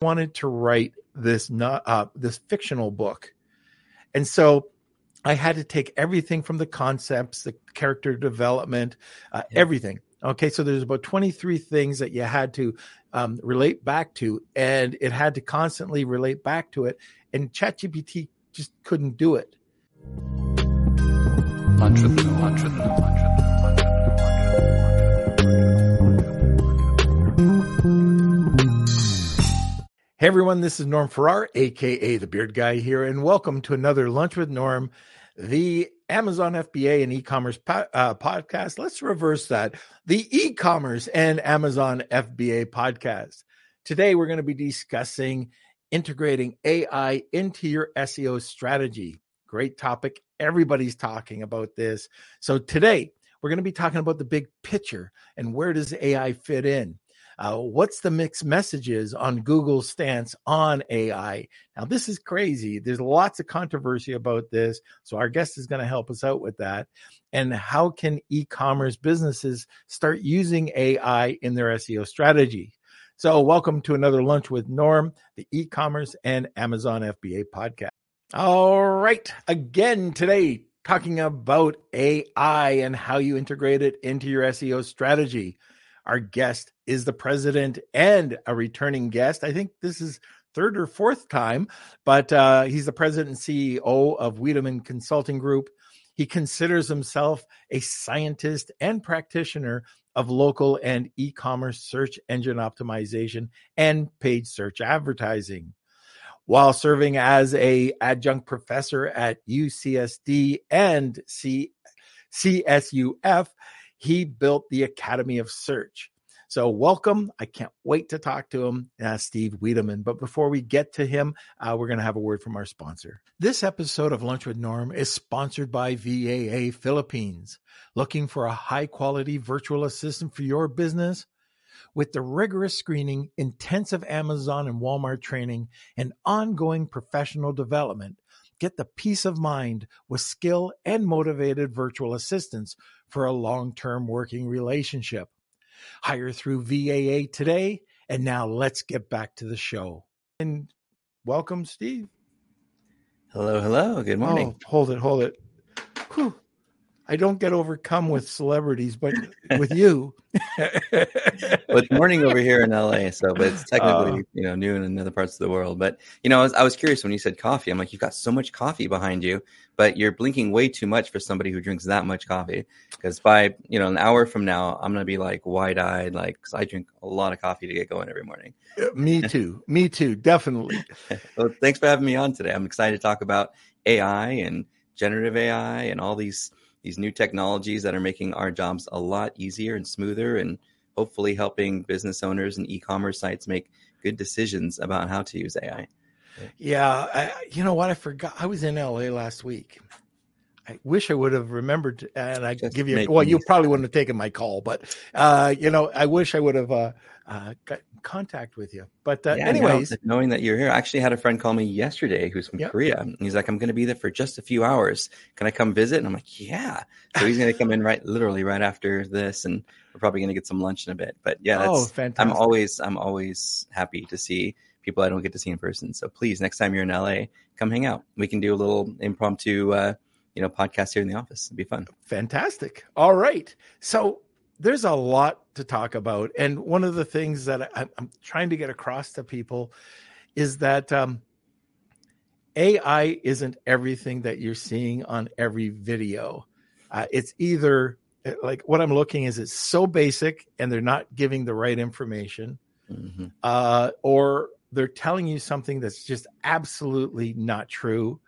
wanted to write this not uh, this fictional book, and so I had to take everything from the concepts, the character development, uh, yeah. everything. Okay, so there's about 23 things that you had to um, relate back to, and it had to constantly relate back to it, and ChatGPT just couldn't do it. Lunch with lunch Hey everyone, this is Norm Farrar, aka the Beard Guy here, and welcome to another Lunch with Norm, the Amazon FBA and e-commerce po- uh, podcast. Let's reverse that. The e-commerce and Amazon FBA podcast. Today we're going to be discussing integrating AI into your SEO strategy. Great topic. Everybody's talking about this. So today we're going to be talking about the big picture and where does AI fit in. Uh, what's the mixed messages on Google's stance on AI? Now, this is crazy. There's lots of controversy about this. So, our guest is going to help us out with that. And how can e commerce businesses start using AI in their SEO strategy? So, welcome to another Lunch with Norm, the e commerce and Amazon FBA podcast. All right. Again, today, talking about AI and how you integrate it into your SEO strategy. Our guest is the president and a returning guest. I think this is third or fourth time, but uh, he's the president and CEO of Wiideman Consulting Group. He considers himself a scientist and practitioner of local and e-commerce search engine optimization and paid search advertising. While serving as a adjunct professor at UCSD and C- CSUF, he built the Academy of Search. So, welcome. I can't wait to talk to him, uh, Steve Wiideman. But before we get to him, uh, we're going to have a word from our sponsor. This episode of Lunch with Norm is sponsored by VAA Philippines. Looking for a high quality virtual assistant for your business? With the rigorous screening, intensive Amazon and Walmart training, and ongoing professional development, get the peace of mind with skill and motivated virtual assistants for a long term working relationship. Hire through VAA today. And now let's get back to the show. And welcome, Steve. Hello, hello. Good oh, morning. Oh, hold it, hold it. Whew. I don't get overcome with celebrities, but with you. well, it's morning over here in LA, so but it's technically uh, you know noon in other parts of the world. But you know, I was, I was curious when you said coffee. I'm like, you've got so much coffee behind you, but you're blinking way too much for somebody who drinks that much coffee. Because by you know an hour from now, I'm gonna be like wide eyed, like cause I drink a lot of coffee to get going every morning. me too. me too. Definitely. well, thanks for having me on today. I'm excited to talk about AI and generative AI and all these these new technologies that are making our jobs a lot easier and smoother and hopefully helping business owners and e-commerce sites make good decisions about how to use AI. Yeah, I, you know what? I forgot. I was in LA last week. I wish I would have remembered, and I give you. Well, you probably wouldn't have taken my call, but uh, you know, I wish I would have uh, uh, got contact with you. But uh, yeah, anyways, knowing that you're here, I actually had a friend call me yesterday who's from yep. Korea. He's like, "I'm going to be there for just a few hours. Can I come visit?" And I'm like, "Yeah." So he's going to come in right, literally right after this, and we're probably going to get some lunch in a bit. But yeah, that's, oh, fantastic. I'm always, I'm always happy to see people I don't get to see in person. So please, next time you're in LA, come hang out. We can do a little impromptu, uh, you know, podcast here in the office. It'd be fun. Fantastic. All right. So there's a lot to talk about. And one of the things that I, am trying to get across to people is that um, AI isn't everything that you're seeing on every video. Uh, it's either eh, like what I'm looking is it's so basic and they're not giving the right information, mm-hmm. uh, or they're telling you something that's just absolutely not true.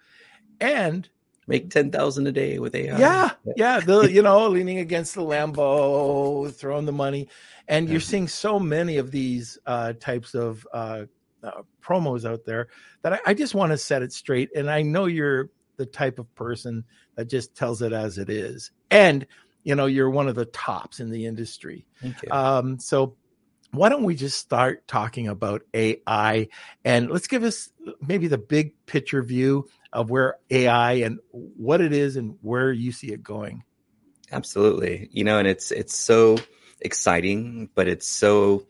And make 10,000 a day with AI. Yeah. Yeah. The, you know, leaning against the Lambo, throwing the money. And you're seeing so many of these uh, types of uh, uh, promos out there that I, I just want to set it straight. And I know you're the type of person that just tells it as it is. And, you know, you're one of the tops in the industry. Um, so why don't we just start talking about AI and let's give us maybe the big picture view of where AI and what it is and where you see it going. Absolutely. You know, and it's it's so exciting, but it's so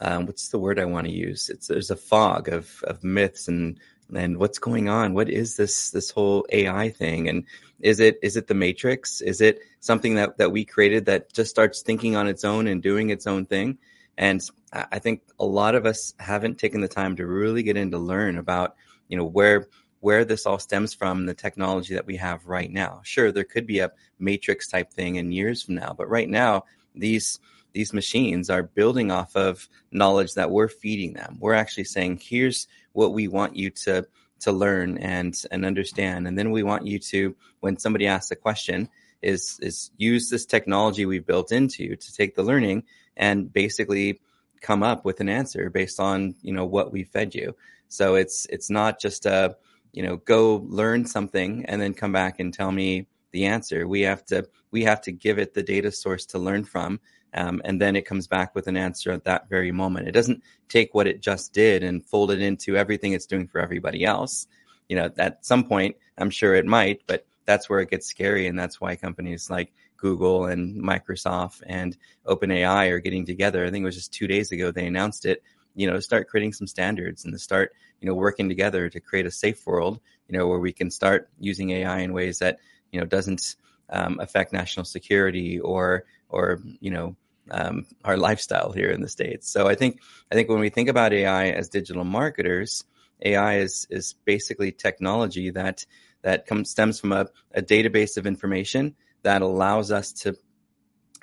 um, what's the word I want to use? It's there's a fog of of myths and and what's going on. What is this this whole AI thing? And is it is it the Matrix? Is it something that that we created that just starts thinking on its own and doing its own thing? And I think a lot of us haven't taken the time to really get in to learn about you know where where this all stems from the technology that we have right now. Sure, there could be a matrix type thing in years from now, but right now these these machines are building off of knowledge that we're feeding them. We're actually saying, here's what we want you to to learn and and understand. And then we want you to, when somebody asks a question, is is use this technology we've built into to take the learning and basically come up with an answer based on you know what we fed you. So it's it's not just a you know go learn something and then come back and tell me the answer. We have to we have to give it the data source to learn from um, and then it comes back with an answer at that very moment. It doesn't take what it just did and fold it into everything it's doing for everybody else. You know, at some point, I'm sure it might, but that's where it gets scary. And that's why companies like Google and Microsoft and OpenAI are getting together. I think it was just two days ago they announced it, you know, start creating some standards and to start, you know, working together to create a safe world, you know, where we can start using AI in ways that, you know, doesn't um, affect national security or or you know um, our lifestyle here in the states. So I think I think when we think about AI as digital marketers, AI is is basically technology that that comes stems from a, a database of information that allows us to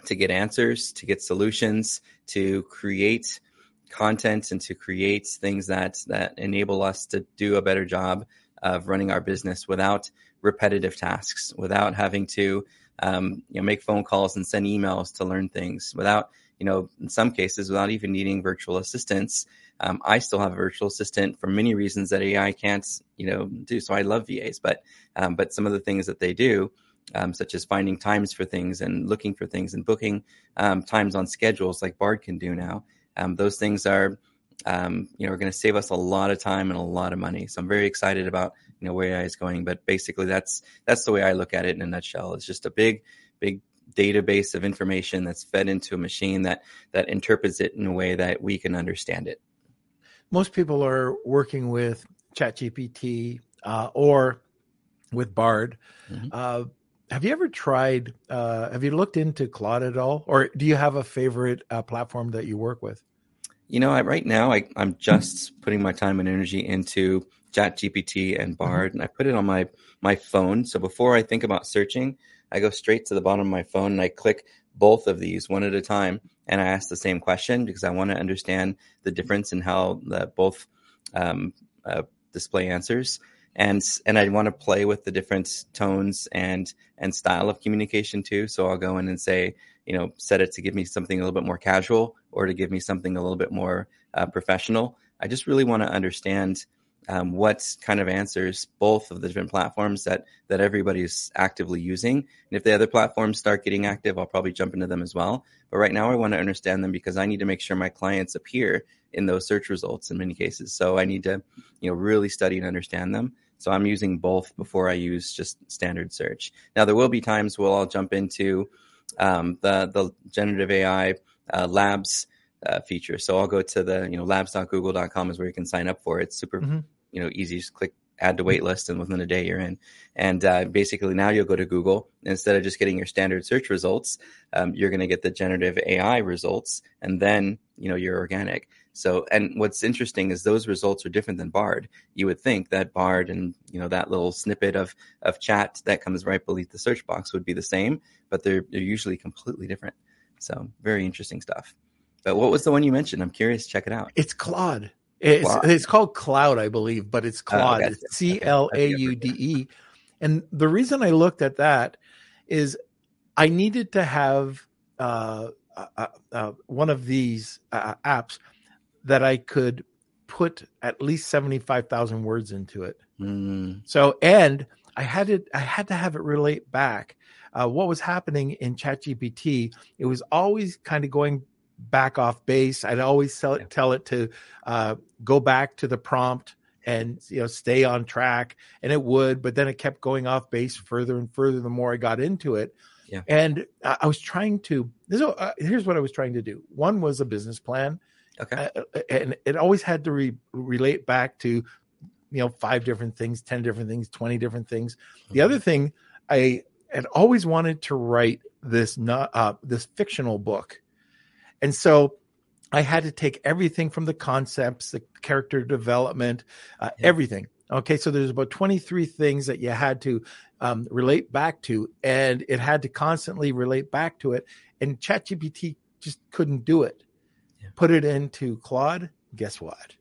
to get answers, to get solutions, to create content, and to create things that that enable us to do a better job of running our business without repetitive tasks, without having to um, you know, make phone calls and send emails to learn things without, you know, in some cases, without even needing virtual assistants. Um, I still have a virtual assistant for many reasons that AI can't, you know, do. So I love VAs, but um, but some of the things that they do, um, such as finding times for things and looking for things and booking um, times on schedules, like Bard can do now. Um, those things are, um, you know, are going to save us a lot of time and a lot of money. So I'm very excited about you know where AI is going. But basically, that's that's the way I look at it in a nutshell. It's just a big, big database of information that's fed into a machine that that interprets it in a way that we can understand it. Most people are working with ChatGPT uh, or with Bard. Mm-hmm. Uh, have you ever tried? Uh, have you looked into Claude at all, or do you have a favorite uh, platform that you work with? You know, I, right now I, am just putting my time and energy into Chat GPT and mm-hmm. Bard, mm-hmm. and I put it on my my phone. So before I think about searching, I go straight to the bottom of my phone and I click both of these one at a time, and I ask the same question because I want to understand the difference in how the both um, uh, display answers, and and I want to play with the different tones and and style of communication too. So I'll go in and say, you know, set it to give me something a little bit more casual or to give me something a little bit more uh, professional. I just really want to understand um, what kind of answers both of the different platforms that that everybody's actively using. And if the other platforms start getting active, I'll probably jump into them as well. But right now, I want to understand them because I need to make sure my clients appear in those search results in many cases. So I need to, you know, really study and understand them. So I'm using both before I use just standard search. Now there will be times where I'll jump into um, the the generative AI uh, labs. Uh, feature. So I'll go to the, you know, labs.google.com is where you can sign up for it. It's super mm-hmm you know easy. Just click add to wait list, and within a day you're in. And uh, basically now you'll go to Google instead of just getting your standard search results, um, you're going to get the generative AI results, and then you know your organic. So, and what's interesting is those results are different than Bard. You would think that Bard and you know that little snippet of of chat that comes right beneath the search box would be the same, but they're they're usually completely different. So, very interesting stuff. But what was the one you mentioned? I'm curious. Check it out. It's Claude. It's, it's called Cloud, I believe, but it's Claude. Oh, it's C L A U D E. And the reason I looked at that is I needed to have uh, uh, uh, uh one of these uh, apps that I could put at least 75,000 words into it. Mm. So, and I had it, I had to have it relate back. Uh, what was happening in ChatGPT? It was always kind of going back off base. I'd always tell it, tell it to uh, go back to the prompt and you know stay on track, and it would. But then it kept going off base further and further the more I got into it. Yeah. And I was trying to. This, uh, here's what I was trying to do. One was a business plan, Okay. Uh, and it always had to re- relate back to, you know, five different things, 10 different things, 20 different things. The other thing I had always wanted to write this not uh, this fictional book. And so I had to take everything from the concepts, the character development, uh, yeah. everything. Okay, so there's about 23 things that you had to um, relate back to, and it had to constantly relate back to it. And ChatGPT just couldn't do it. Put it into Claude, guess what?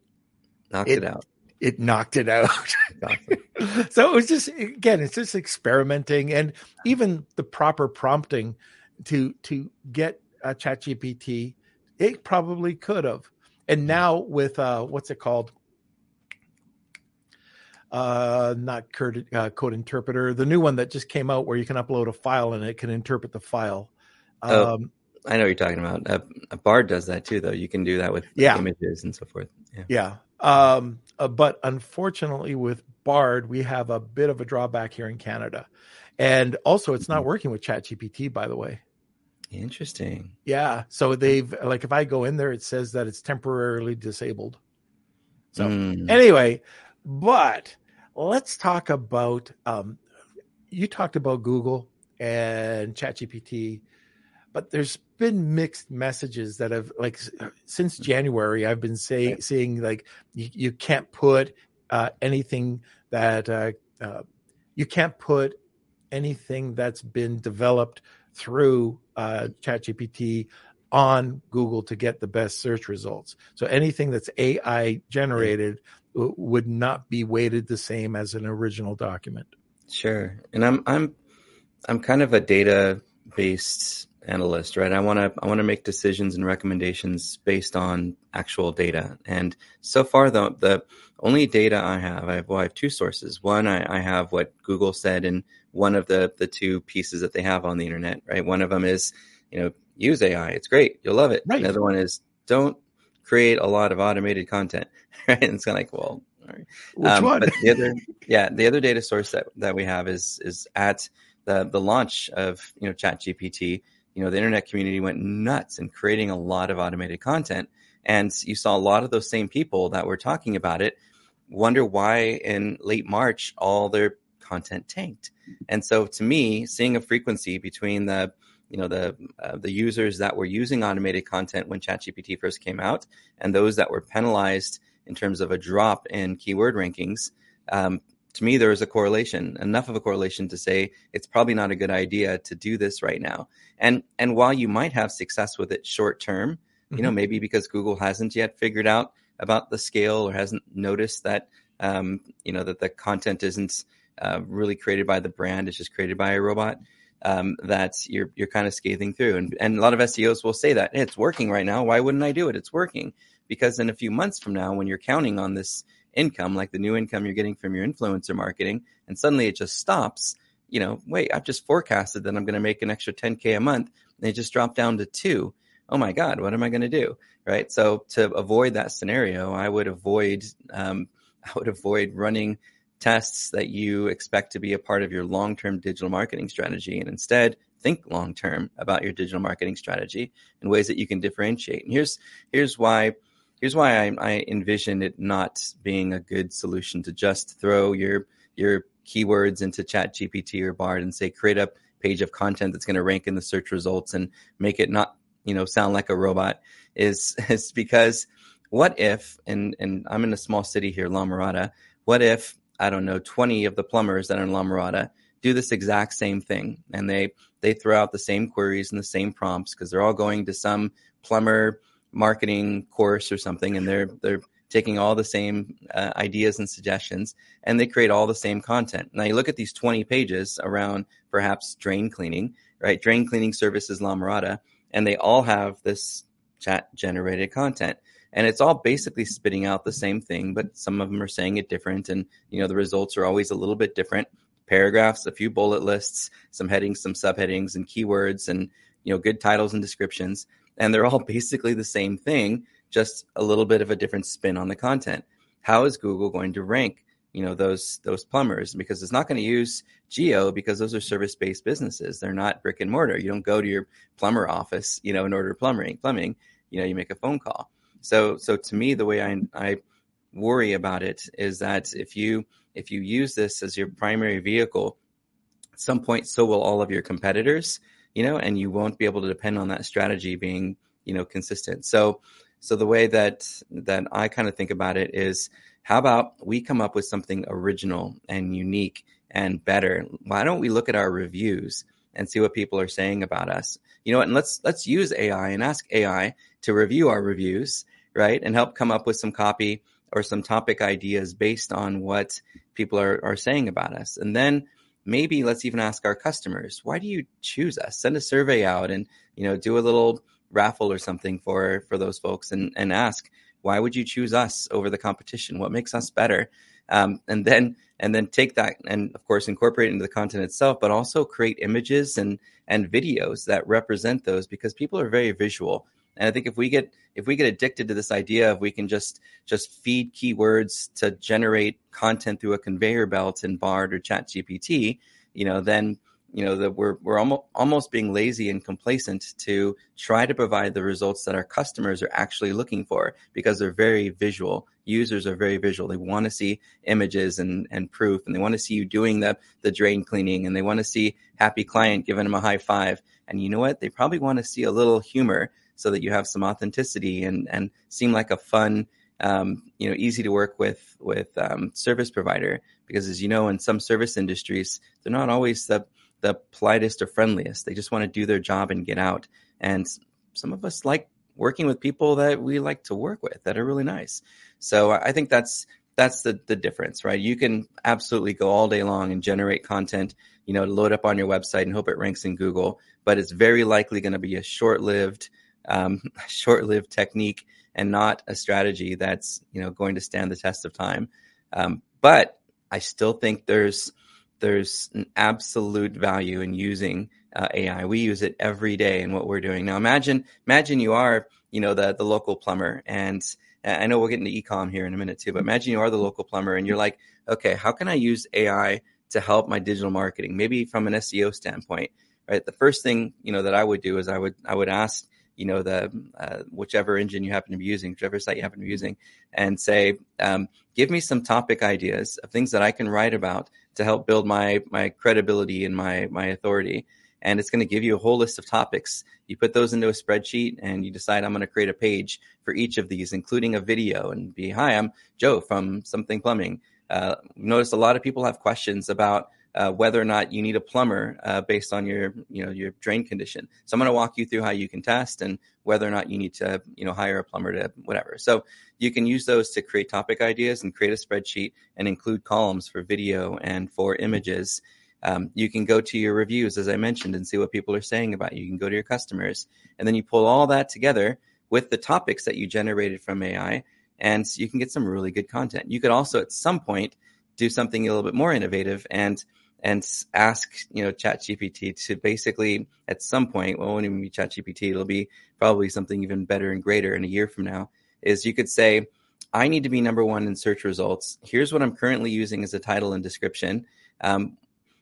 Knocked it, it out. It knocked it out. so it was just again, it's just experimenting, and even the proper prompting to to get a ChatGPT, it probably could have. And hmm. now with uh, what's it called? uh, not code, uh, code interpreter, the new one that just came out where you can upload a file and it can interpret the file. Oh, um, oh, I know what you're talking about. Uh, a Bard does that too, though. You can do that with yeah. images and so forth. Yeah. yeah. Um, uh, but unfortunately, with Bard, we have a bit of a drawback here in Canada. And also, it's not mm-hmm. working with ChatGPT, by the way. Interesting. Yeah. So they've, like, if I go in there, it says that it's temporarily disabled. So, mm. anyway, but let's talk about um, you talked about Google and ChatGPT, but there's been mixed messages that have like since January I've been saying seeing like you, you can't put uh, anything that uh, uh, you can't put anything that's been developed through uh, ChatGPT on Google to get the best search results. So anything that's AI generated would not be weighted the same as an original document. Sure. And I'm I'm I'm kind of a data based analyst, right? I want to I want to make decisions and recommendations based on actual data. And so far, the the only data I have, I have, well, I have two sources. One, I, I have what Google said in one of the the two pieces that they have on the internet, right? One of them is, you know, use AI. It's great. You'll love it. Right. Another one is don't create a lot of automated content, right? And it's kind of like, well, Which um, one? But the other, yeah, the other data source that, that we have is is at the the launch of you know Chat GPT. You know, the internet community went nuts in creating a lot of automated content, and you saw a lot of those same people that were talking about it wonder why in late March all their content tanked. And so, to me, seeing a frequency between the you know the uh, the users that were using automated content when ChatGPT first came out, and those that were penalized in terms of a drop in keyword rankings. Um, to me, there is a correlation, enough of a correlation to say it's probably not a good idea to do this right now. And and while you might have success with it short term, mm-hmm. you know mm-hmm. maybe because Google hasn't yet figured out about the scale or hasn't noticed that um, you know that the content isn't uh, really created by the brand; it's just created by a robot um, that you're you're kind of scathing through. And and a lot of SEOs will say that hey, it's working right now. Why wouldn't I do it? It's working because in a few months from now, when you're counting on this income, like the new income you're getting from your influencer marketing, and suddenly it just stops. You know, wait, I've just forecasted that I'm going to make an extra 10k a month, and just dropped down to two. Oh my God, what am I going to do? Right. So to avoid that scenario, I would avoid um, I would avoid running tests that you expect to be a part of your long term digital marketing strategy and instead think long term about your digital marketing strategy in ways that you can differentiate. And here's here's why here's why I, I envision it not being a good solution to just throw your your keywords into Chat GPT or Bard and say create a page of content that's going to rank in the search results and make it not you know sound like a robot is is because what if and and I'm in a small city here, La Mirada. What if I don't know, 20 of the plumbers that are in La Mirada do this exact same thing. And they, they throw out the same queries and the same prompts because they're all going to some plumber marketing course or something. And they're, they're taking all the same uh, ideas and suggestions and they create all the same content. Now you look at these 20 pages around perhaps drain cleaning, right? Drain cleaning services La Mirada, and they all have this chat generated content and it's all basically spitting out the same thing but some of them are saying it different and you know the results are always a little bit different paragraphs a few bullet lists some headings some subheadings and keywords and you know good titles and descriptions and they're all basically the same thing just a little bit of a different spin on the content. How is google going to rank you know those those plumbers? Because it's not going to use geo because those are service based businesses. They're not brick and mortar. You don't go to your plumber office you know in order plumbing plumbing you know you make a phone call. So so to me, the way I I worry about it is that if you if you use this as your primary vehicle, at some point so will all of your competitors, you know, and you won't be able to depend on that strategy being, you know, consistent. So so the way that that I kind of think about it is how about we come up with something original and unique and better? Why don't we look at our reviews and see what people are saying about us? You know what? And let's let's use AI and ask AI to review our reviews, right? And help come up with some copy or some topic ideas based on what people are, are saying about us. And then maybe let's even ask our customers, why do you choose us? Send a survey out and, you know, do a little raffle or something for for those folks and and ask, why would you choose us over the competition? What makes us better? Um, and then and then take that and of course incorporate into the content itself, but also create images and and videos that represent those because people are very visual. And I think if we get if we get addicted to this idea of we can just just feed keywords to generate content through a conveyor belt in Bard or Chat GPT, you know, then you know that we're we're almost almost being lazy and complacent to try to provide the results that our customers are actually looking for because they're very visual. Users are very visual. They want to see images and and proof and they want to see you doing the the drain cleaning and they want to see happy client giving them a high five. And you know what? They probably want to see a little humor so that you have some authenticity and and seem like a fun um, you know easy to work with with um, service provider. Because as you know in some service industries they're not always the the politest or friendliest. They just want to do their job and get out. And some of us like working with people that we like to work with that are really nice. So i think that's that's the the difference right? You can absolutely go all day long and generate content you know load up on your website and hope it ranks in google but it's very likely going to be a short-lived um, short-lived technique and not a strategy that's you know going to stand the test of time. Um, but I still think there's there's an absolute value in using uh, AI. We use it every day in what we're doing now. Imagine imagine you are you know the the local plumber and I know we'll get into ecom here in a minute too, but imagine you are the local plumber and you're like, okay, how can I use AI to help my digital marketing? Maybe from an SEO standpoint, right? The first thing you know that I would do is I would I would ask you know the uh, whichever engine you happen to be using, whichever site you happen to be using, and say, um, give me some topic ideas of things that I can write about to help build my my credibility and my my authority. And it's going to give you a whole list of topics. You put those into a spreadsheet, and you decide I'm going to create a page for each of these, including a video, and be, hi, I'm Joe from Something Plumbing. Uh, noticed a lot of people have questions about uh, whether or not you need a plumber uh, based on your you know your drain condition. So I'm going to walk you through how you can test and whether or not you need to you know hire a plumber to whatever. So you can use those to create topic ideas and create a spreadsheet and include columns for video and for images. Um, you can go to your reviews, as I mentioned, and see what people are saying about you. You can go to your customers, and then you pull all that together with the topics that you generated from AI, and you can get some really good content. You could also, at some point, do something a little bit more innovative and and ask you know ChatGPT to basically at some point, well, it won't even be ChatGPT, it'll be probably something even better and greater in a year from now. Is you could say, I need to be number one in search results. Here's what I'm currently using as a title and description. Um,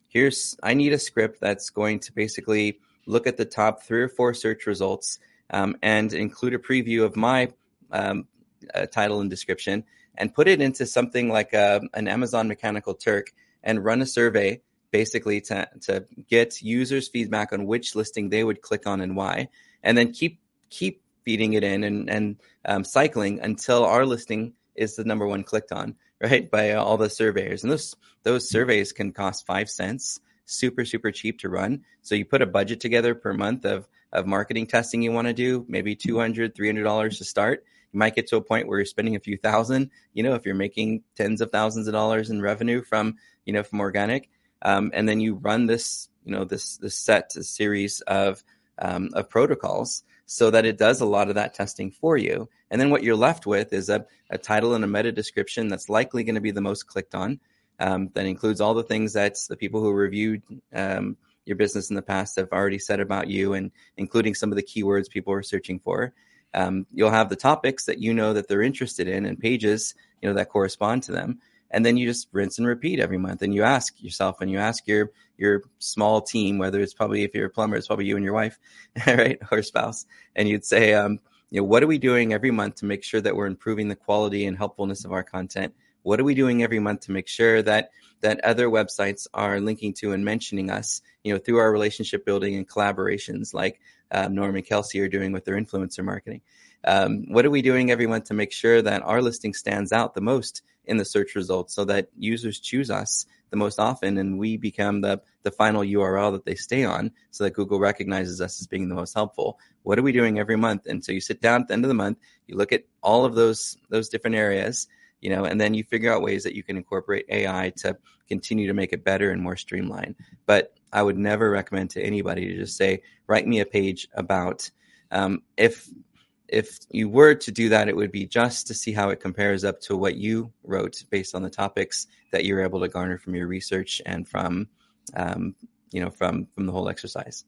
here's I need a script that's going to basically look at the top three or four search results um, and include a preview of my um, uh, title and description and put it into something like a, uh, an Amazon Mechanical Turk and run a survey basically to, to get users feedback on which listing they would click on and why, and then keep keep feeding it in and, and um, cycling until our listing is the number one clicked on, right? By all the surveyors. And those those surveys can cost five cents, super, super cheap to run. So you put a budget together per month of of marketing testing you want to do, maybe $200, $300 to start. You might get to a point where you're spending a few thousand, you know, if you're making tens of thousands of dollars in revenue from, you know, from organic um, and then you run this you know this this set series of um, of protocols so that it does a lot of that testing for you. And then what you're left with is a, a title and a meta description that's likely going to be the most clicked on um, that includes all the things that the people who reviewed um, your business in the past have already said about you and including some of the keywords people are searching for. Um, you'll have the topics that you know that they're interested in and pages you know that correspond to them and then you just rinse and repeat every month and you ask yourself and you ask your your small team whether it's probably if you're a plumber it's probably you and your wife right or spouse and you'd say um, you know, what are we doing every month to make sure that we're improving the quality and helpfulness of our content? What are we doing every month to make sure that that other websites are linking to and mentioning us, you know, through our relationship building and collaborations like um, Norm and Kelsey are doing with their influencer marketing. Um, what are we doing every month to make sure that our listing stands out the most in the search results so that users choose us the most often and we become the, the final URL that they stay on so that Google recognizes us as being the most helpful? What are we doing every month? And so you sit down at the end of the month, you look at all of those those different areas you know, and then you figure out ways that you can incorporate AI to continue to make it better and more streamlined. But I would never recommend to anybody to just say, write me a page about um, if if you were to do that, it would be just to see how it compares up to what you wrote based on the topics that you were able to garner from your research and from, um, you know, from from the whole exercise.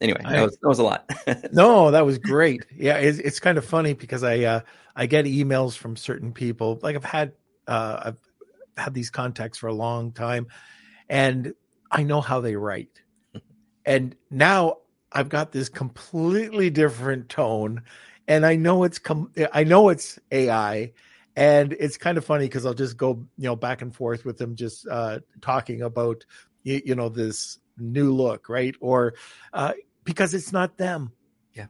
Anyway, that was, that was a lot. no, that was great. Yeah, it's, it's kind of funny because I uh, I get emails from certain people. Like I've had uh, I've had these contacts for a long time, and I know how they write. and now I've got this completely different tone, and I know it's com- I know it's AI, and it's kind of funny because I'll just go you know back and forth with them, just uh, talking about you, you know this new look, right? Or uh, because it's not them. Yeah,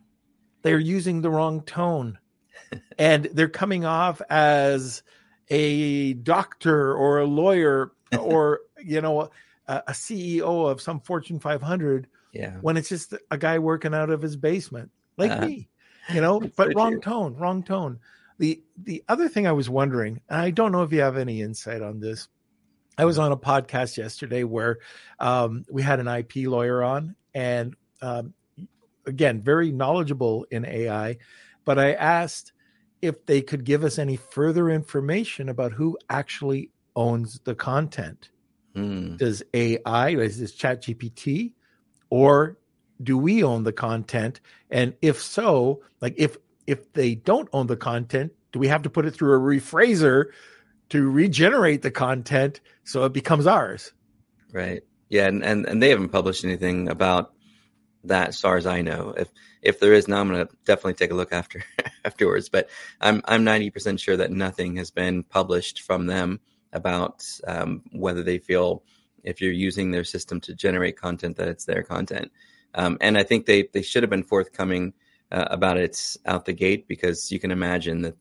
they're using the wrong tone and they're coming off as a doctor or a lawyer or you know a, a, CEO of some Fortune 500. Yeah. When it's just a guy working out of his basement, like uh, me, you know. But wrong true. tone, wrong tone. The the other thing I was wondering, and I don't know if you have any insight on this. I was on a podcast yesterday where um, we had an IP lawyer on, and um, again, very knowledgeable in AI. But I asked if they could give us any further information about who actually owns the content. Mm. Does AI, is this ChatGPT, or do we own the content? And if so, like if if they don't own the content, do we have to put it through a rephraser to regenerate the content so it becomes ours? Right. Yeah, and, and, and they haven't published anything about that as far as I know. If if there is now, I'm to definitely take a look after afterwards. But I'm I'm 90% sure that nothing has been published from them about um, whether they feel if you're using their system to generate content that it's their content. Um, and I think they they should have been forthcoming uh, about it out the gate because you can imagine that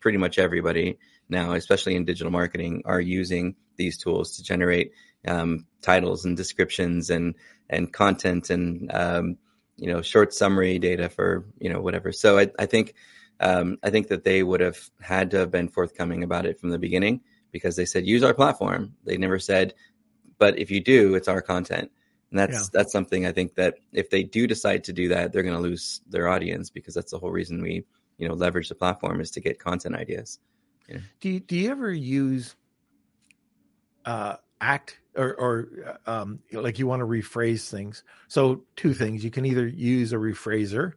pretty much everybody now, especially in digital marketing, are using these tools to generate um, titles and descriptions and and content and um, you know short summary data for you know whatever. So I, I think um, I think that they would have had to have been forthcoming about it from the beginning because they said use our platform. They never said, but if you do, it's our content. And that's yeah. that's something I think that if they do decide to do that, they're going to lose their audience because that's the whole reason we you know leverage the platform is to get content ideas. Yeah. Do you, do you ever use uh, act or, or um, like you want to rephrase things. So two things: you can either use a rephraser,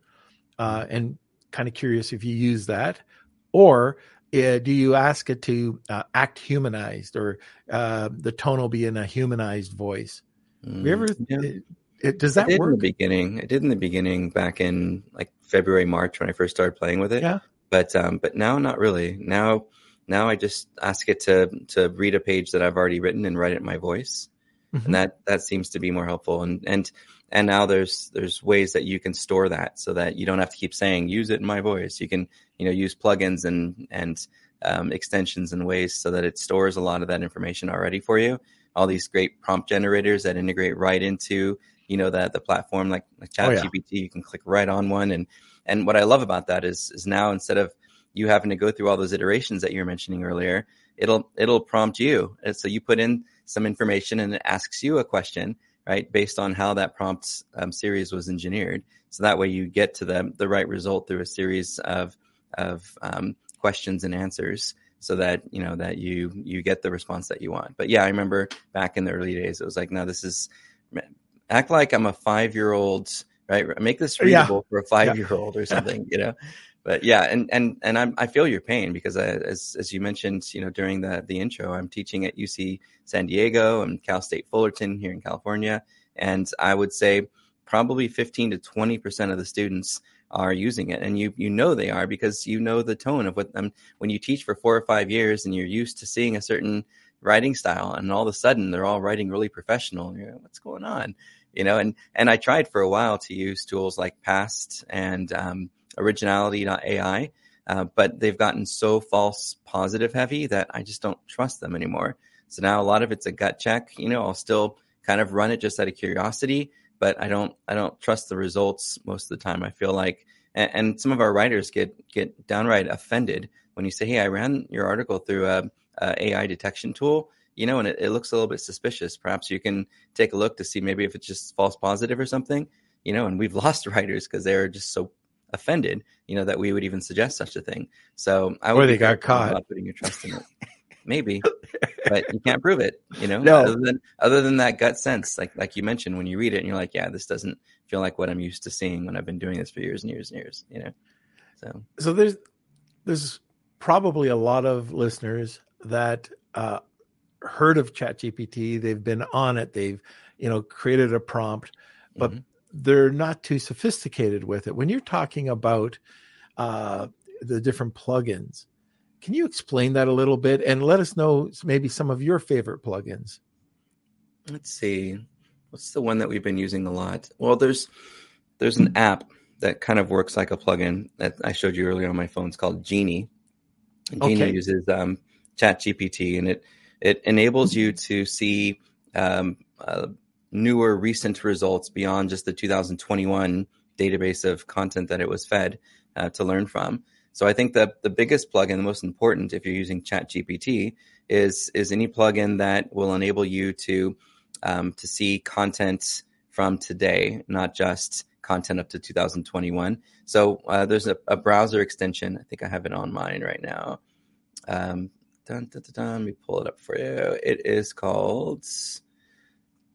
uh, mm-hmm. and kind of curious if you use that, or uh, do you ask it to uh, act humanized, or uh, the tone will be in a humanized voice? Mm, you ever? Yeah. It, it, does that work? In the beginning, I did in the beginning back in like February, March when I first started playing with it. Yeah. But um, but now not really. Now now I just ask it to to read a page that I've already written and write it in my voice, mm-hmm. and that that seems to be more helpful. And and and now there's there's ways that you can store that so that you don't have to keep saying use it in my voice. You can you know use plugins and and um, extensions and ways so that it stores a lot of that information already for you. All these great prompt generators that integrate right into you know that the platform like like ChatGPT, oh, yeah. you can click right on one and and what I love about that is is now instead of you having to go through all those iterations that you were mentioning earlier, it'll it'll prompt you. And so you put in some information and it asks you a question, right, based on how that prompt um, series was engineered. So that way you get to the the right result through a series of of um, questions and answers, so that you know that you you get the response that you want. But yeah, I remember back in the early days, it was like, no, this is act like I'm a five year old, right? Make this readable yeah. for a five year old or something, you know but yeah, and and and I'm, I feel your pain because I, as as you mentioned, you know, during the the intro, I'm teaching at UC San Diego and Cal State Fullerton here in California, and I would say probably 15 to 20 percent of the students are using it. And you you know they are because you know the tone of what them when you teach for four or five years and you're used to seeing a certain writing style and all of a sudden they're all writing really professional like, what's going on? You know and and i tried for a while to use tools like past and um, originality.ai uh, but they've gotten so false positive heavy that i just don't trust them anymore. So now a lot of it's a gut check. You know i'll still kind of run it just out of curiosity but i don't i don't trust the results most of the time i feel like and, and some of our writers get get downright offended when you say hey i ran your article through a uh, AI detection tool, you know, and it, it, looks a little bit suspicious. Perhaps you can take a look to see maybe if it's just false positive or something, you know, and we've lost writers because they're just so offended, you know, that we would even suggest such a thing. So I would or they got caught putting your trust in it. maybe, but you can't prove it, you know, no. other than, other than that gut sense, like, like you mentioned, when you read it and you're like, yeah, this doesn't feel like what I'm used to seeing when I've been doing this for years and years and years, you know? So, so there's, there's probably a lot of listeners that uh, heard of ChatGPT. They've been on it. They've you know created a prompt, but mm-hmm. they're not too sophisticated with it. When you're talking about uh, the different plugins, can you explain that a little bit and let us know maybe some of your favorite plugins? Let's see. What's the one that we've been using a lot? Well, there's there's an app that kind of works like a plugin that I showed you earlier on my phone. It's called Genie. Genie okay. uses um, Chat GPT, and it it enables you to see um, uh, newer, recent results beyond just the 2021 database of content that it was fed uh, to learn from. So I think that the biggest plugin, the most important, if you're using ChatGPT, is is any plugin that will enable you to um, to see content from today, not just content up to 2021. So uh, there's a, a, browser extension. I think I have it on mine right now. Um, Dun, dun, dun, Let me pull it up for you. It is called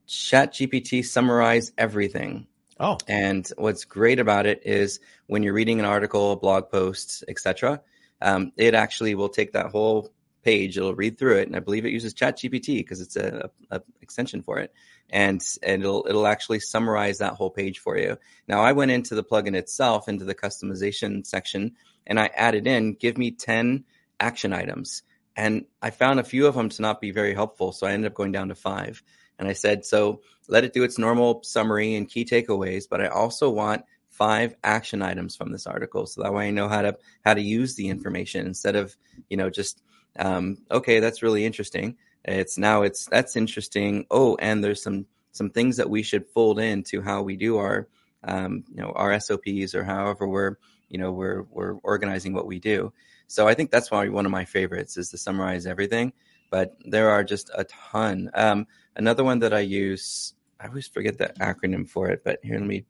ChatGPT Summarize Everything. Oh. And what's great about it is when you're reading an article, blog posts, etc., um, it actually will take that whole page. It'll read through it, and I believe it uses ChatGPT because it's a, a, a, extension for it, and and it'll it'll actually summarize that whole page for you. Now, I went into the plugin itself, into the customization section, and I added in give me ten action items. And I found a few of them to not be very helpful. So I ended up going down to five. And I said, so let it do its normal summary and key takeaways, but I also want five action items from this article. So that way I know how to, how to use the information instead of, you know, just, um, okay, that's really interesting. It's now it's, that's interesting. Oh, and there's some, some things that we should fold into how we do our, um, you know, our SOPs or however we're, you know, we're, we're organizing what we do. So I think that's why one of my favorites is to summarize everything. But there are just a ton. Um, another one that I use, I always forget the acronym for it, but here, let me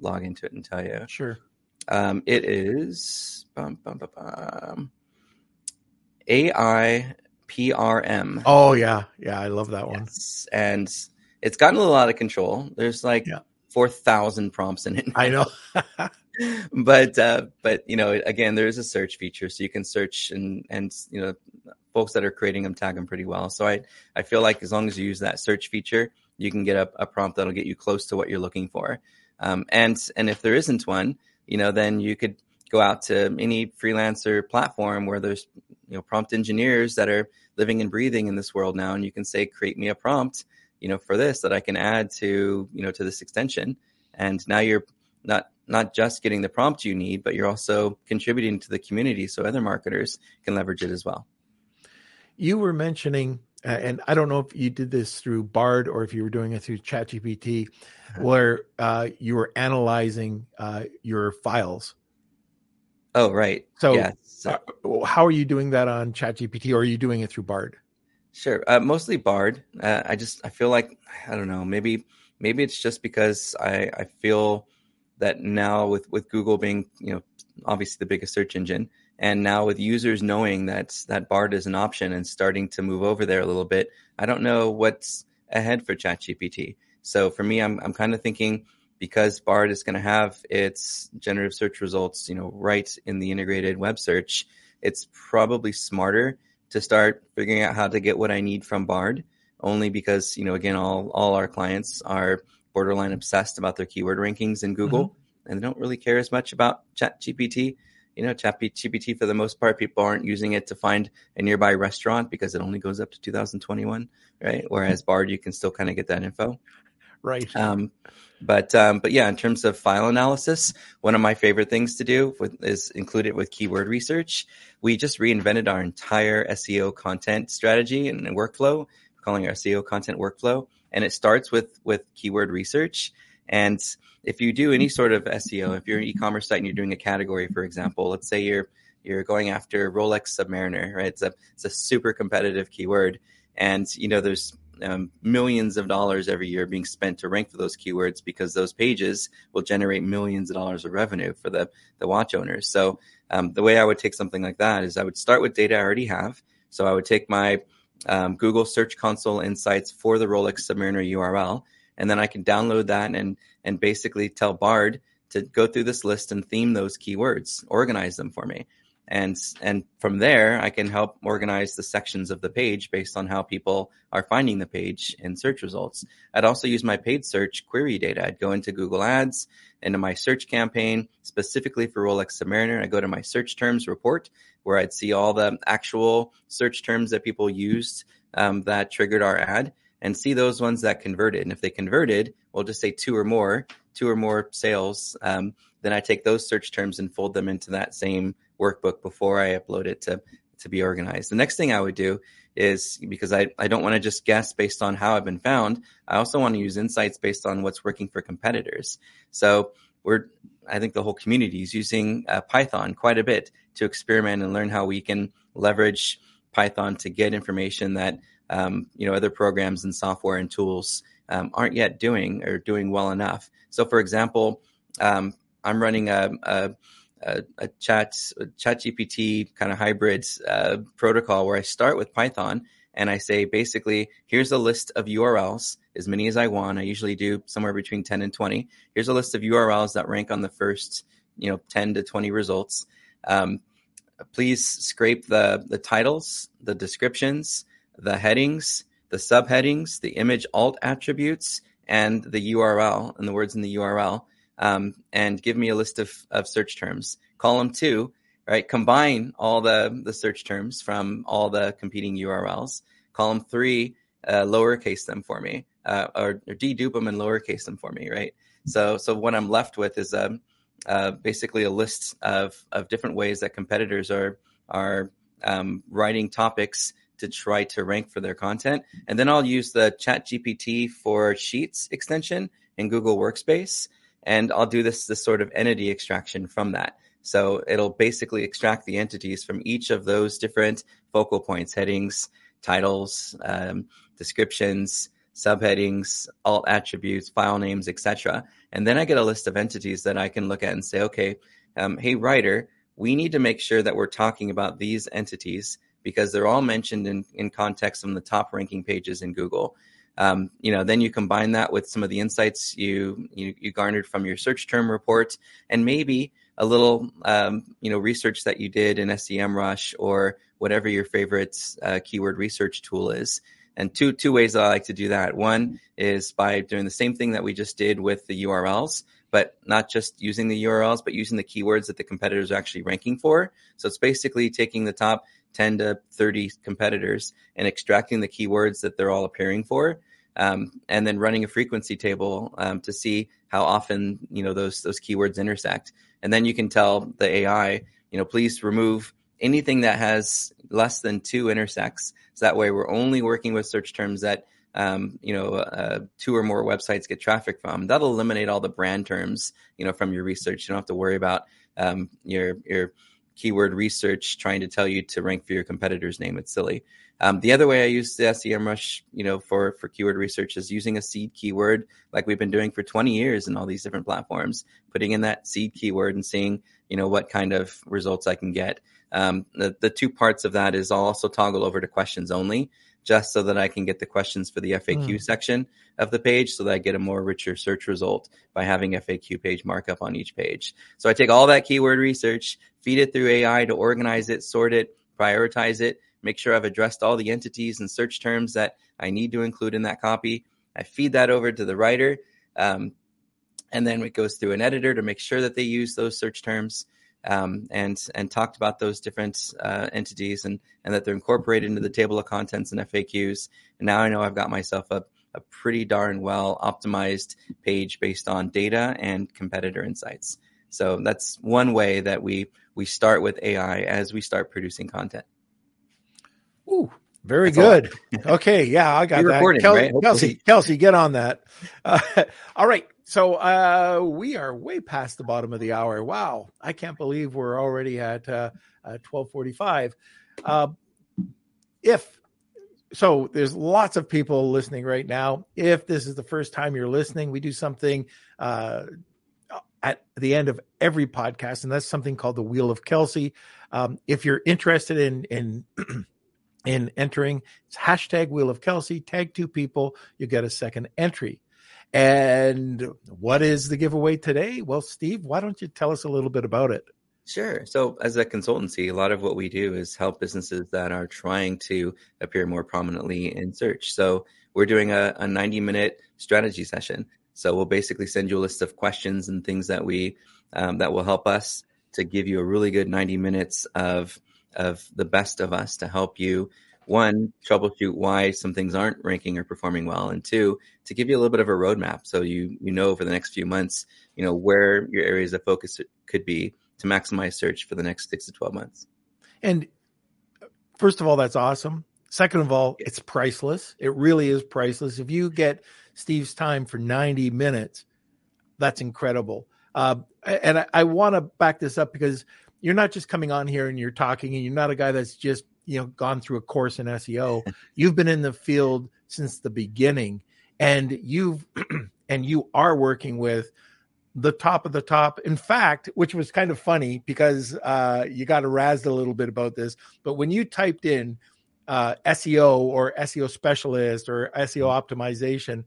log into it and tell you. Sure. Um, it is bum, bum, bum, AI PRM. Oh yeah, yeah, I love that one. Yes. And it's gotten a little out of control. There's like yeah. four thousand prompts in it. Now. I know. but uh, but you know, again, there is a search feature, so you can search and and you know, folks that are creating them tag them pretty well. So I I feel like as long as you use that search feature, you can get a, a prompt that'll get you close to what you're looking for. Um, and and if there isn't one, you know, then you could go out to any freelancer platform where there's you know prompt engineers that are living and breathing in this world now, and you can say, create me a prompt, you know, for this that I can add to you know to this extension, and now you're not not just getting the prompt you need, but you're also contributing to the community so other marketers can leverage it as well. You were mentioning, uh, and I don't know if you did this through Bard or if you were doing it through ChatGPT, uh-huh. where uh, you were analyzing uh, your files. Oh, right. So, yeah. so, uh, how are you doing that on ChatGPT, or are you doing it through Bard? Sure, uh, mostly Bard. Uh, I just I feel like I don't know. Maybe maybe it's just because I I feel that now with with Google being you know obviously the biggest search engine, and now with users knowing that that Bard is an option and starting to move over there a little bit, I don't know what's ahead for ChatGPT. So for me, I'm I'm kind of thinking because Bard is going to have its generative search results, you know, right in the integrated web search, it's probably smarter to start figuring out how to get what I need from Bard. Only because you know, again, all all our clients are borderline obsessed about their keyword rankings in Google. Mm-hmm. and they don't really care as much about Chat GPT. You know, Chat GPT for the most part, people aren't using it to find a nearby restaurant because it only goes up to 2021, right? Whereas Bard, you can still kind of get that info. Right. Um, but um, but yeah, in terms of file analysis, one of my favorite things to do with, is include it with keyword research. We just reinvented our entire SEO content strategy and workflow, calling our SEO content workflow, and it starts with with keyword research. And if you do any sort of SEO, if you're an e-commerce site and you're doing a category, for example, let's say you're you're going after Rolex Submariner, right? It's a it's a super competitive keyword, and you know there's um, millions of dollars every year being spent to rank for those keywords because those pages will generate millions of dollars of revenue for the, the watch owners. So um, the way I would take something like that is I would start with data I already have. So I would take my um, Google Search Console insights for the Rolex Submariner URL, and then I can download that and and basically tell Bard to go through this list and theme those keywords, organize them for me and and from there i can help organize the sections of the page based on how people are finding the page in search results. I'd also use my paid search query data. I'd go into google ads into my search campaign specifically for rolex submariner. I go to my search terms report where i'd see all the actual search terms that people used um, that triggered our ad and see those ones that converted. And if they converted we'll just say two or more two or more sales um, then i take those search terms and fold them into that same workbook before I upload it to to be organized. The next thing I would do is because I, I don't want to just guess based on how I've been found. I also want to use insights based on what's working for competitors. So we're I think the whole community is using uh, Python quite a bit to experiment and learn how we can leverage Python to get information that um, you know other programs and software and tools um, aren't yet doing or doing well enough. So, for example, um, I'm running a, a a, a chat chat GPT kind of hybrid uh, protocol where I start with Python and I say basically here's a list of URLs as many as I want. I usually do somewhere between 10 and 20. Here's a list of URLs that rank on the first you know 10 to 20 results. Um, please scrape the the titles, the descriptions, the headings, the subheadings, the image alt attributes, and the URL and the words in the URL um, and give me a list of, of search terms. Column two, right? Combine all the, the search terms from all the competing URLs. Column three, uh, lowercase them for me, uh, or, or dedupe them and lowercase them for me, right? So, so what I'm left with is um, uh, basically a list of, of different ways that competitors are are um, writing topics to try to rank for their content. And then I'll use the Chat GPT for Sheets extension in Google Workspace and I'll do this this sort of entity extraction from that. So it'll basically extract the entities from each of those different focal points, headings, titles, um, descriptions, subheadings, alt attributes, file names, etc. And then I get a list of entities that I can look at and say, okay, um, hey writer, we need to make sure that we're talking about these entities because they're all mentioned in, in context on the top ranking pages in Google. Um, you know, then you combine that with some of the insights you, you, you garnered from your search term report, and maybe a little um, you know research that you did in SEMrush or whatever your favorite uh, keyword research tool is. And two two ways that I like to do that. One is by doing the same thing that we just did with the URLs, but not just using the URLs, but using the keywords that the competitors are actually ranking for. So it's basically taking the top 10 to 30 competitors and extracting the keywords that they're all appearing for um, and then running a frequency table um, to see how often you know those those keywords intersect. And then you can tell the AI, you know, please remove anything that has less than two intersects. So that way, we're only working with search terms that um, you know uh, two or more websites get traffic from. That'll eliminate all the brand terms, you know, from your research. You don't have to worry about um, your your keyword research trying to tell you to rank for your competitor's name. It's silly. Um, the other way I use the SEMrush, you know, for for keyword research is using a seed keyword, like we've been doing for 20 years in all these different platforms. Putting in that seed keyword and seeing, you know, what kind of results I can get. Um, the the two parts of that is I'll also toggle over to questions only, just so that I can get the questions for the FAQ mm. section of the page, so that I get a more richer search result by having FAQ page markup on each page. So I take all that keyword research, feed it through AI to organize it, sort it, prioritize it make sure I've addressed all the entities and search terms that I need to include in that copy. I feed that over to the writer. Um, and then it goes through an editor to make sure that they use those search terms um, and and talked about those different uh, entities and and that they're incorporated into the table of contents and FAQs. And now I know I've got myself a a pretty darn well optimized page based on data and competitor insights. So that's one way that we we start with AI as we start producing content. Ooh, very that's good. okay, yeah, I got You're that. Kel- right? Kelsey, Kelsey, get on that. Uh, all right, so uh, we are way past the bottom of the hour. Wow, I can't believe we're already at uh, uh, twelve forty-five. Uh, if so, there's lots of people listening right now. If this is the first time you're listening, we do something uh, at the end of every podcast, and that's something called the Wheel of Kelsey. Um, if you're interested in in in entering, it's hashtag Wheel of Kelsey. Tag two people, you get a second entry. And what is the giveaway today? Well, Steve, why don't you tell us a little bit about it? Sure. So, as a consultancy, a lot of what we do is help businesses that are trying to appear more prominently in search. So, we're doing a, a 90 minute strategy session. So, we'll basically send you a list of questions and things that we um, that will help us to give you a really good 90 minutes of of the best of us to help you one, troubleshoot why some things aren't ranking or performing well, and two, to give you a little bit of a roadmap so you you know for the next few months, you know where your areas of focus could be to maximize search for the next six to twelve months. And first of all, that's awesome. Second of all, it's priceless. It really is priceless. If you get Steve's time for ninety minutes, that's incredible. Uh, and I, I want to back this up because you're not just coming on here and you're talking, and you're not a guy that's just you know gone through a course in SEO. you've been in the field since the beginning, and you've and you are working with the top of the top. In fact, which was kind of funny because uh, you got a razzed a little bit about this, but when you typed in uh, SEO or SEO specialist or SEO mm-hmm. optimization,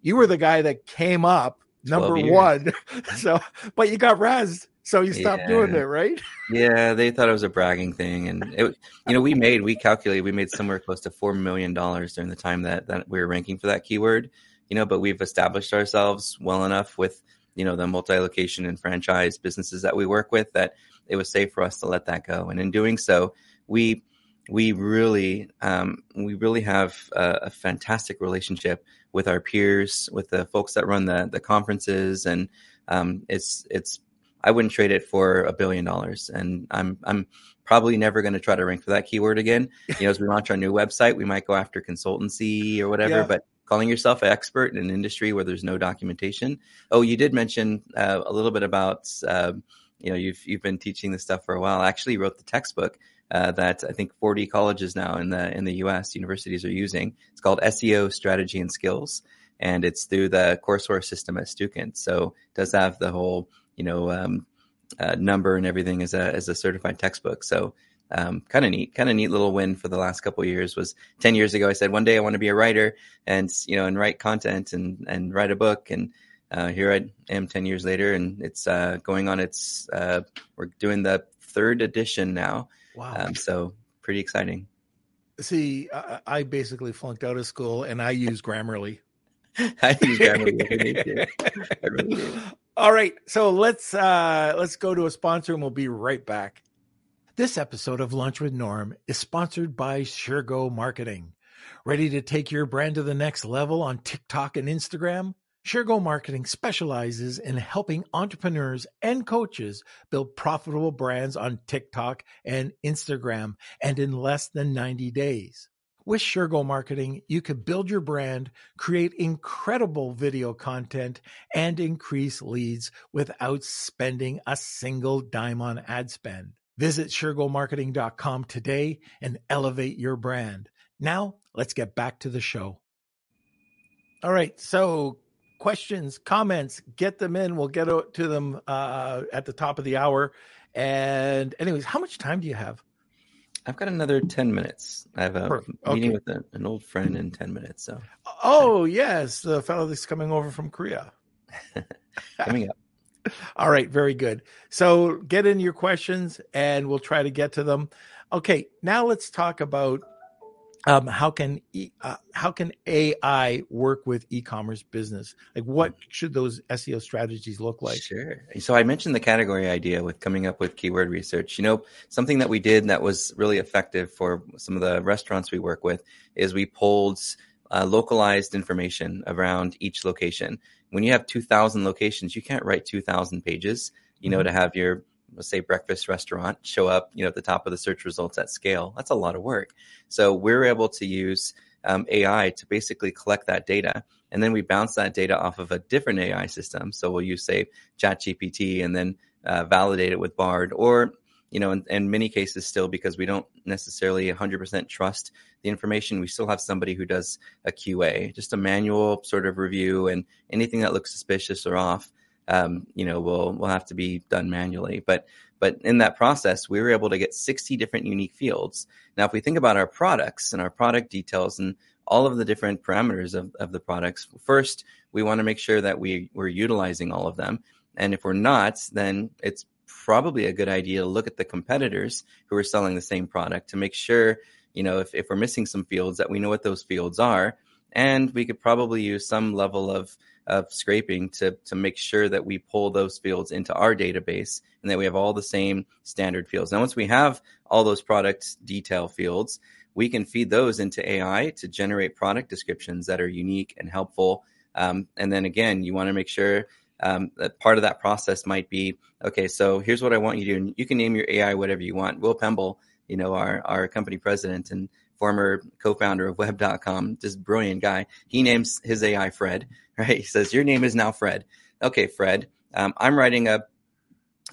you were the guy that came up number one. so, but you got razzed so you stopped yeah. doing it, right? yeah, they thought it was a bragging thing, and it, you know, we made we calculated we made somewhere close to four million dollars during the time that that we were ranking for that keyword. You know, but we've established ourselves well enough with you know the multi-location and franchise businesses that we work with that it was safe for us to let that go, and in doing so, we we really um, we really have a, a fantastic relationship with our peers, with the folks that run the the conferences, and um, it's it's I wouldn't trade it for a billion dollars. And I'm I'm probably never going to try to rank for that keyword again. You know, as we launch our new website, we might go after consultancy or whatever, yeah. but calling yourself an expert in an industry where there's no documentation. Oh, you did mention uh, a little bit about uh, you know you've you've been teaching this stuff for a while. I actually wrote the textbook uh, that I think 40 colleges now in the in the U.S. universities are using. It's called SEO Strategy and Skills, and it's through the courseware system at Stukent. So it does have the whole you know um, uh, number and everything as a as a certified textbook. So um, kind of neat, kind of neat little win for the last couple years was 10 years ago. I said, one day I want to be a writer and, you know, and write content and, and write a book. And, uh, here I am 10 years later and it's, uh, going on its, uh, we're doing the third edition now. Wow. Um, so pretty exciting. See, I, I basically flunked out of school and I use Grammarly. I use Grammarly. I really do. All right, so let's uh let's go to a sponsor and we'll be right back. This episode of Lunch with Norm is sponsored by Shergo Marketing. Ready to take your brand to the next level on TikTok and Instagram? Shergo Marketing specializes in helping entrepreneurs and coaches build profitable brands on TikTok and Instagram and in less than 90 days. With Shergo Marketing, you can build your brand, create incredible video content, and increase leads without spending a single dime on ad spend. Visit SureGoMarketing.com today and elevate your brand. Now, let's get back to the show. All right. So, questions, comments, get them in. We'll get to them uh, at the top of the hour. And, anyways, how much time do you have? I've got another 10 minutes. I have a Perfect. meeting okay. with a, an old friend in 10 minutes. So, oh, yes, the fellow that's coming over from Korea. coming up. All right, very good. So, get in your questions and we'll try to get to them. Okay, now let's talk about um, how can e, uh, how can AI work with e-commerce business? Like, what should those SEO strategies look like? Sure. So I mentioned the category idea with coming up with keyword research. You know, something that we did that was really effective for some of the restaurants we work with is we pulled uh, localized information around each location. When you have 2,000 locations, you can't write 2,000 pages. You know, mm-hmm. to have your let's say breakfast restaurant show up, you know, at the top of the search results at scale. That's a lot of work. So we're able to use um, AI to basically collect that data, and then we bounce that data off of a different AI system. So we'll use say ChatGPT and then uh, validate it with Bard, or you know, in, in, many cases still because we don't necessarily 100% trust the information. We still have somebody who does a QA, just a manual sort of review, and anything that looks suspicious or off um, you know, will will have to be done manually. But but in that process, we were able to get 60 different unique fields. Now, if we think about our products and our product details and all of the different parameters of, of the products, first we want to make sure that we we're utilizing all of them. And if we're not, then it's probably a good idea to look at the competitors who are selling the same product to make sure, you know, if, if we're missing some fields that we know what those fields are. And we could probably use some level of of scraping to to make sure that we pull those fields into our database and that we have all the same standard fields. Now, once we have all those product detail fields, we can feed those into AI to generate product descriptions that are unique and helpful. Um, and then again, you want to make sure um, that part of that process might be okay. So here's what I want you to do. You can name your AI whatever you want. Will Pemble, you know, our our company president and former co-founder of web.com just brilliant guy he names his ai fred right? He says your name is now fred. Okay fred um, i'm writing a,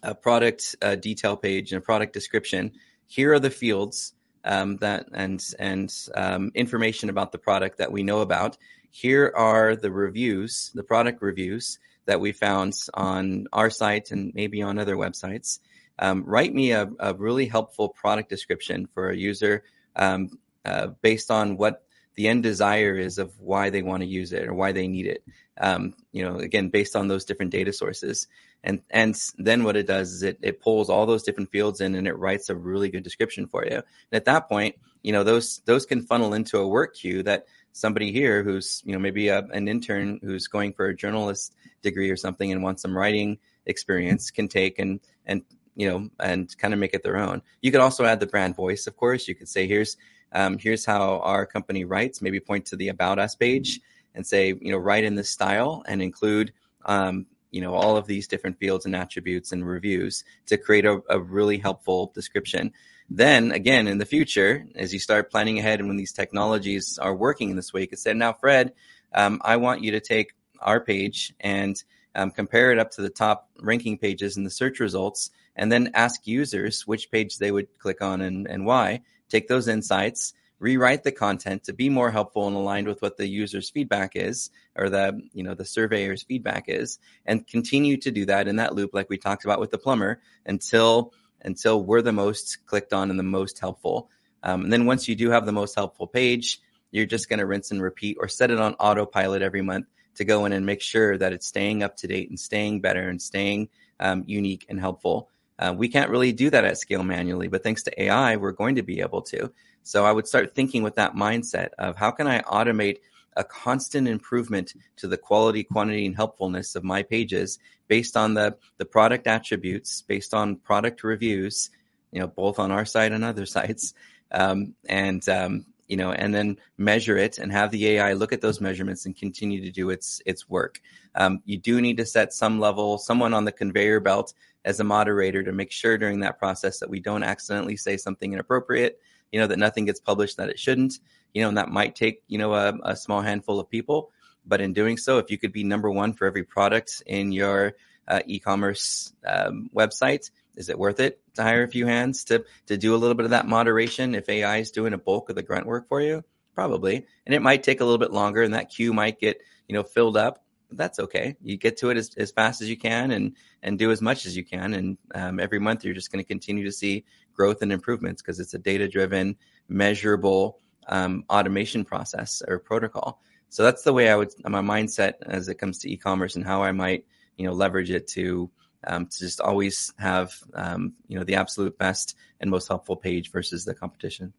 a product uh, detail page and a product description. Here are the fields um, that and and um, information about the product that we know about. Here are the reviews the product reviews that we found on our site and maybe on other websites. Um, write me a, a, really helpful product description for a user um, uh, based on what the end desire is of why they want to use it or why they need it. Um, you know, again, based on those different data sources. And and then what it does is it it pulls all those different fields in and it writes a really good description for you. And at that point, you know, those those can funnel into a work queue that somebody here who's you know maybe a, an intern who's going for a journalist degree or something and wants some writing experience can take and and you know and kind of make it their own. You could also add the brand voice, of course. You could say here's um, here's how our company writes. Maybe point to the About Us page and say, you know, write in this style and include, um, you know, all of these different fields and attributes and reviews to create a, a really helpful description. Then again, in the future, as you start planning ahead and when these technologies are working in this way, you could say, now, Fred, um, I want you to take our page and um, compare it up to the top ranking pages in the search results, and then ask users which page they would click on and, and why, take those insights, rewrite the content to be more helpful and aligned with what the user's feedback is or the you know the surveyor's feedback is and continue to do that in that loop like we talked about with the plumber until until we're the most clicked on and the most helpful. Um, and then once you do have the most helpful page you're just going to rinse and repeat or set it on autopilot every month to go in and make sure that it's staying up to date and staying better and staying um, unique and helpful uh, we can't really do that at scale manually, but thanks to AI, we're going to be able to. So I would start thinking with that mindset of how can I automate a constant improvement to the quality, quantity, and helpfulness of my pages based on the, the product attributes, based on product reviews, you know, both on our site and other sites. Um, and, um, you know, and then measure it and have the AI look at those measurements and continue to do its its work. Um, you do need to set some level, someone on the conveyor belt as a moderator to make sure during that process that we don't accidentally say something inappropriate, you know, that nothing gets published that it shouldn't, you know, and that might take, you know, a, a small handful of people. But in doing so, if you could be number one for every product in your uh, e-commerce um, website, is it worth it to hire a few hands to to do a little bit of that moderation if AI is doing a bulk of the grunt work for you? Probably, and it might take a little bit longer, and that queue might get you know filled up that's okay. You get to it as, as fast as you can and and do as much as you can. And um, every month you're just going to continue to see growth and improvements because it's a data driven, measurable um, automation process or protocol. So that's the way I would my mindset as it comes to e-commerce and how I might you know leverage it to um, to just always have um, you know the absolute best and most helpful page versus the competition.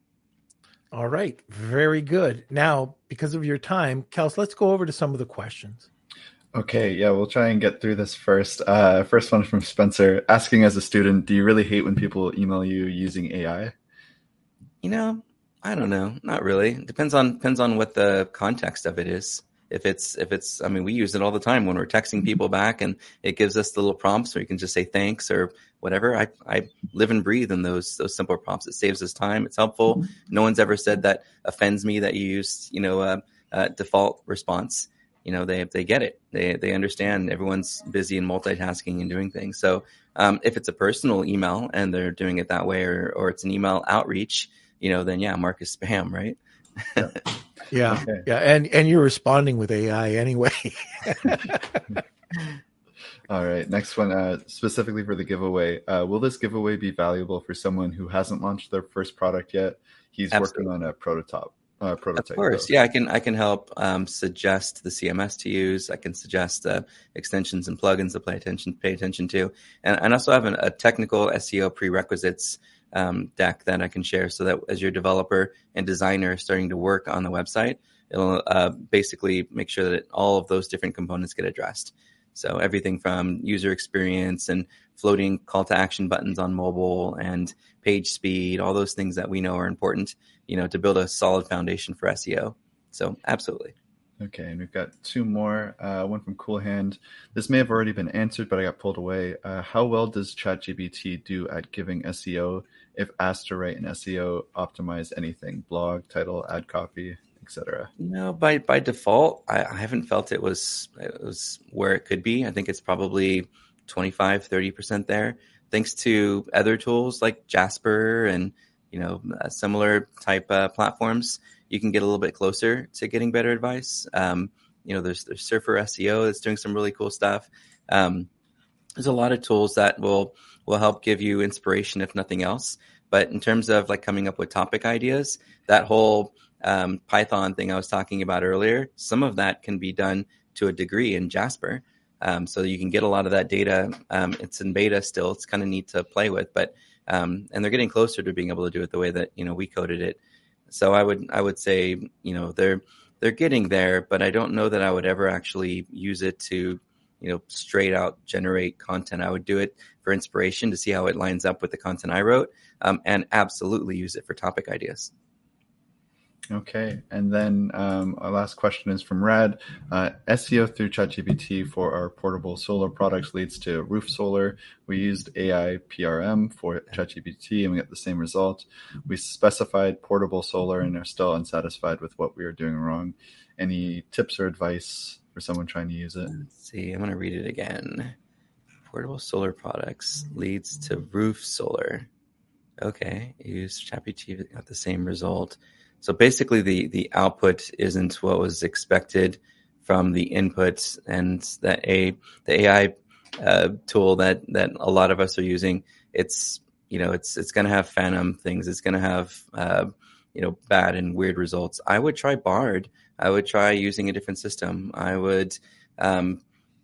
All right, very good. Now, because of your time, Kels, let's go over to some of the questions. Okay, yeah, we'll try and get through this first. Uh, first one from Spencer asking as a student, do you really hate when people email you using AI? You know, I don't know. Not really. Depends on depends on what the context of it is. If it's if it's I mean, we use it all the time when we're texting people back and it gives us the little prompts where you can just say thanks or whatever. I, I live and breathe in those those simple prompts. It saves us time. It's helpful. No one's ever said that offends me that you use, you know, a, a default response you know they they get it. They they understand everyone's busy and multitasking and doing things. So um, if it's a personal email and they're doing it that way or or it's an email outreach you know then yeah mark is spam right? Yeah. Yeah, okay. yeah. And and you're responding with ai anyway. All right. Next one uh, specifically for the giveaway uh, will this giveaway be valuable for someone who hasn't launched their first product yet? He's Absolutely. working on a prototype uh, prototype. Of course, though. yeah, I can I can help um, suggest the CMS to use. I can suggest uh, extensions and plugins to pay attention pay attention to, and, and also have an, a technical SEO prerequisites um, deck that I can share, so that as your developer and designer starting to work on the website, it'll uh, basically make sure that all of those different components get addressed. So everything from user experience and floating call to action buttons on mobile and page speed, all those things that we know are important, you know, to build a solid foundation for SEO. So absolutely. Okay, and we've got two more. Uh, one from Cool Hand. This may have already been answered, but I got pulled away. Uh, how well does ChatGPT do at giving SEO if asked to write an SEO optimize anything, blog, title, ad copy, etc.? You know, by by default, I, I haven't felt it was it was where it could be. I think it's probably 25, 30% there. Thanks to other tools like Jasper and, you know, uh, similar type uh, platforms, you can get a little bit closer to getting better advice. Um, you know, there's, there's Surfer SEO that's doing some really cool stuff. Um, there's a lot of tools that will will help give you inspiration, if nothing else. But in terms of like coming up with topic ideas, that whole um, Python thing I was talking about earlier, some of that can be done to a degree in Jasper. Um, so you can get a lot of that data. Um, it's in beta still. It's kind of neat to play with, but um, and they're getting closer to being able to do it the way that you know we coded it. So I would I would say you know they're they're getting there, but I don't know that I would ever actually use it to you know straight out generate content. I would do it for inspiration to see how it lines up with the content I wrote, um, and absolutely use it for topic ideas. Okay, and then um, our last question is from Rad. Uh, SEO through ChatGPT for our portable solar products leads to roof solar. We used AI PRM for ChatGPT and we got the same result. We specified portable solar and are still unsatisfied with what we are doing wrong. Any tips or advice for someone trying to use it? Let's see, I'm going to read it again. Portable solar products leads to roof solar. Okay, use ChatGPT, got the same result. So basically, the the output isn't what was expected from the inputs, and the a the AI uh, tool that that a lot of us are using. It's you know it's it's going to have phantom things. It's going to have uh, you know bad and weird results. I would try Bard. I would try using a different system. I would. Um,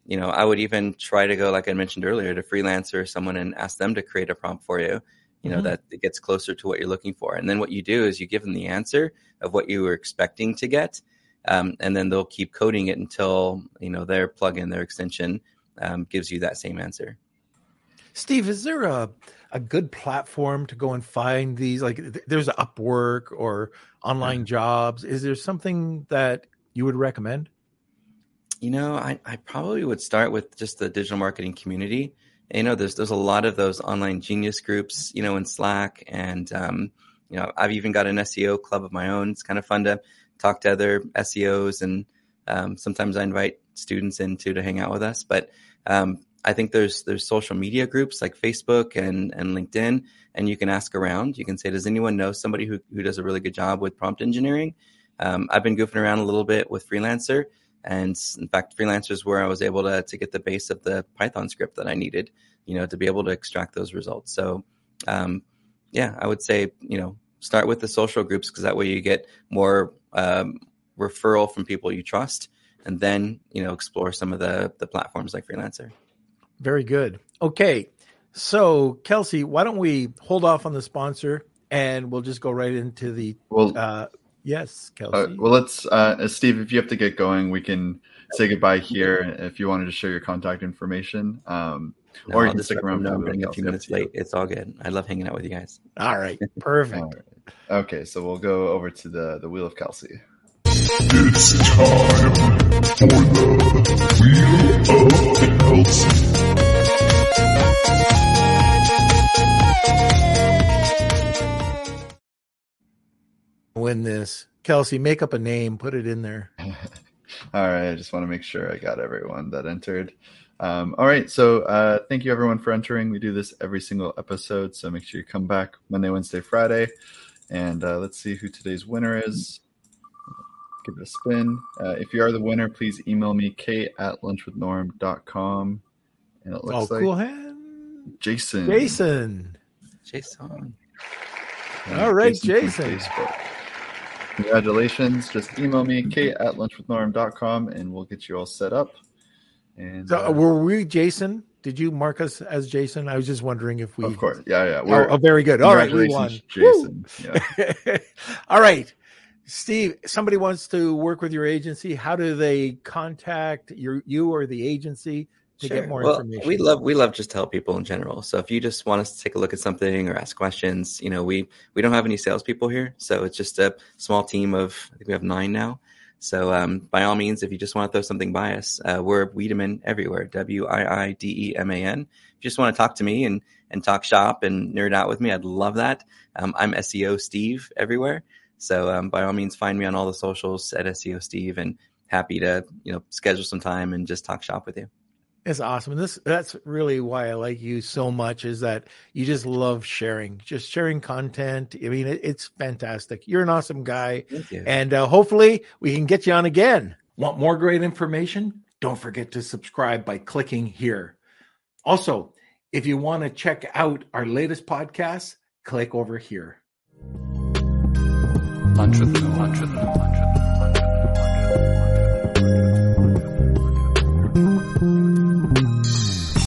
you know, I would even try to go, like I mentioned earlier, to freelancer or someone and ask them to create a prompt for you you know mm-hmm. that it gets closer to what you're looking for. And then what you do is you give them the answer of what you were expecting to get um, and then they'll keep coding it until you know their plugin their extension um, gives you that same answer. Steve is there a, a good platform to go and find these? Like there's upwork or online jobs. Is there something that you would recommend? You know I, I probably would start with just the digital marketing community you know, there's there's a lot of those online genius groups, you know, in Slack, and um, you know, I've even got an SEO club of my own. It's kind of fun to talk to other SEOs, and um, sometimes I invite students in to to hang out with us. But um, I think there's there's social media groups like Facebook and and LinkedIn, and you can ask around. You can say, does anyone know somebody who who does a really good job with prompt engineering? Um, I've been goofing around a little bit with Freelancer and in fact, freelancers where I was able to to get the base of the Python script that I needed, you know, to be able to extract those results. So, um, yeah, I would say you know start with the social groups because that way you get more um, referral from people you trust, and then you know explore some of the the platforms like Freelancer. Very good. Okay, so Kelsey, why don't we hold off on the sponsor and we'll just go right into the. Well, uh, yes, uh, well, let's, uh, Steve, if you have to get going, we can say goodbye here. If you wanted to share your contact information, um, No, or you I'll can just stick around them I'm everybody running a few minutes late. It's all good. I love hanging out with you guys. All right, perfect. All right. Okay, so we'll go over to the the wheel of Kelsey. It's time for the Wheel of Kelsey. Win this, Kelsey. Make up a name, put it in there. All right, I just want to make sure I got everyone that entered. Um, all right, so uh, thank you everyone for entering. We do this every single episode, so make sure you come back Monday, Wednesday, Friday, and uh, let's see who today's winner is. Give it a spin. Uh, if you are the winner, please email me kate at lunchwithnorm.com. And it Oh, looks like cool hand. Jason. Jason. Jason. All right, from Jason. Congratulations. Just email me, kate at lunchwithnorm.com, and we'll get you all set up. And So uh, were we Jason? Did you mark us as Jason? I was just wondering if we. of course, yeah, yeah. Oh, oh, very good. All right. We won. Jason. Yeah. all right. Steve. Somebody wants to work with your agency. How do they contact your you or the agency to get more well, information? We love we love just to help people in general. So if you just want us to take a look at something or ask questions, you know, we we don't have any salespeople here, so it's just a small team of I think we have nine now. So um, by all means, if you just want to throw something by us, uh, we're Wiideman everywhere. W I I D E M A N. If you just want to talk to me and and talk shop and nerd out with me, I'd love that. Um, I'm SEO Steve everywhere. So um, by all means, find me on all the socials at SEO Steve, and happy to you know schedule some time and just talk shop with you. It's awesome. And this that's really why I like you so much is that you just love sharing, just sharing content. I mean, it, it's fantastic. You're an awesome guy. Thank you. And uh, hopefully we can get you on again. Want more great information? Don't forget to subscribe by clicking here. Also, if you want to check out our latest podcast, click over here. Lunch with the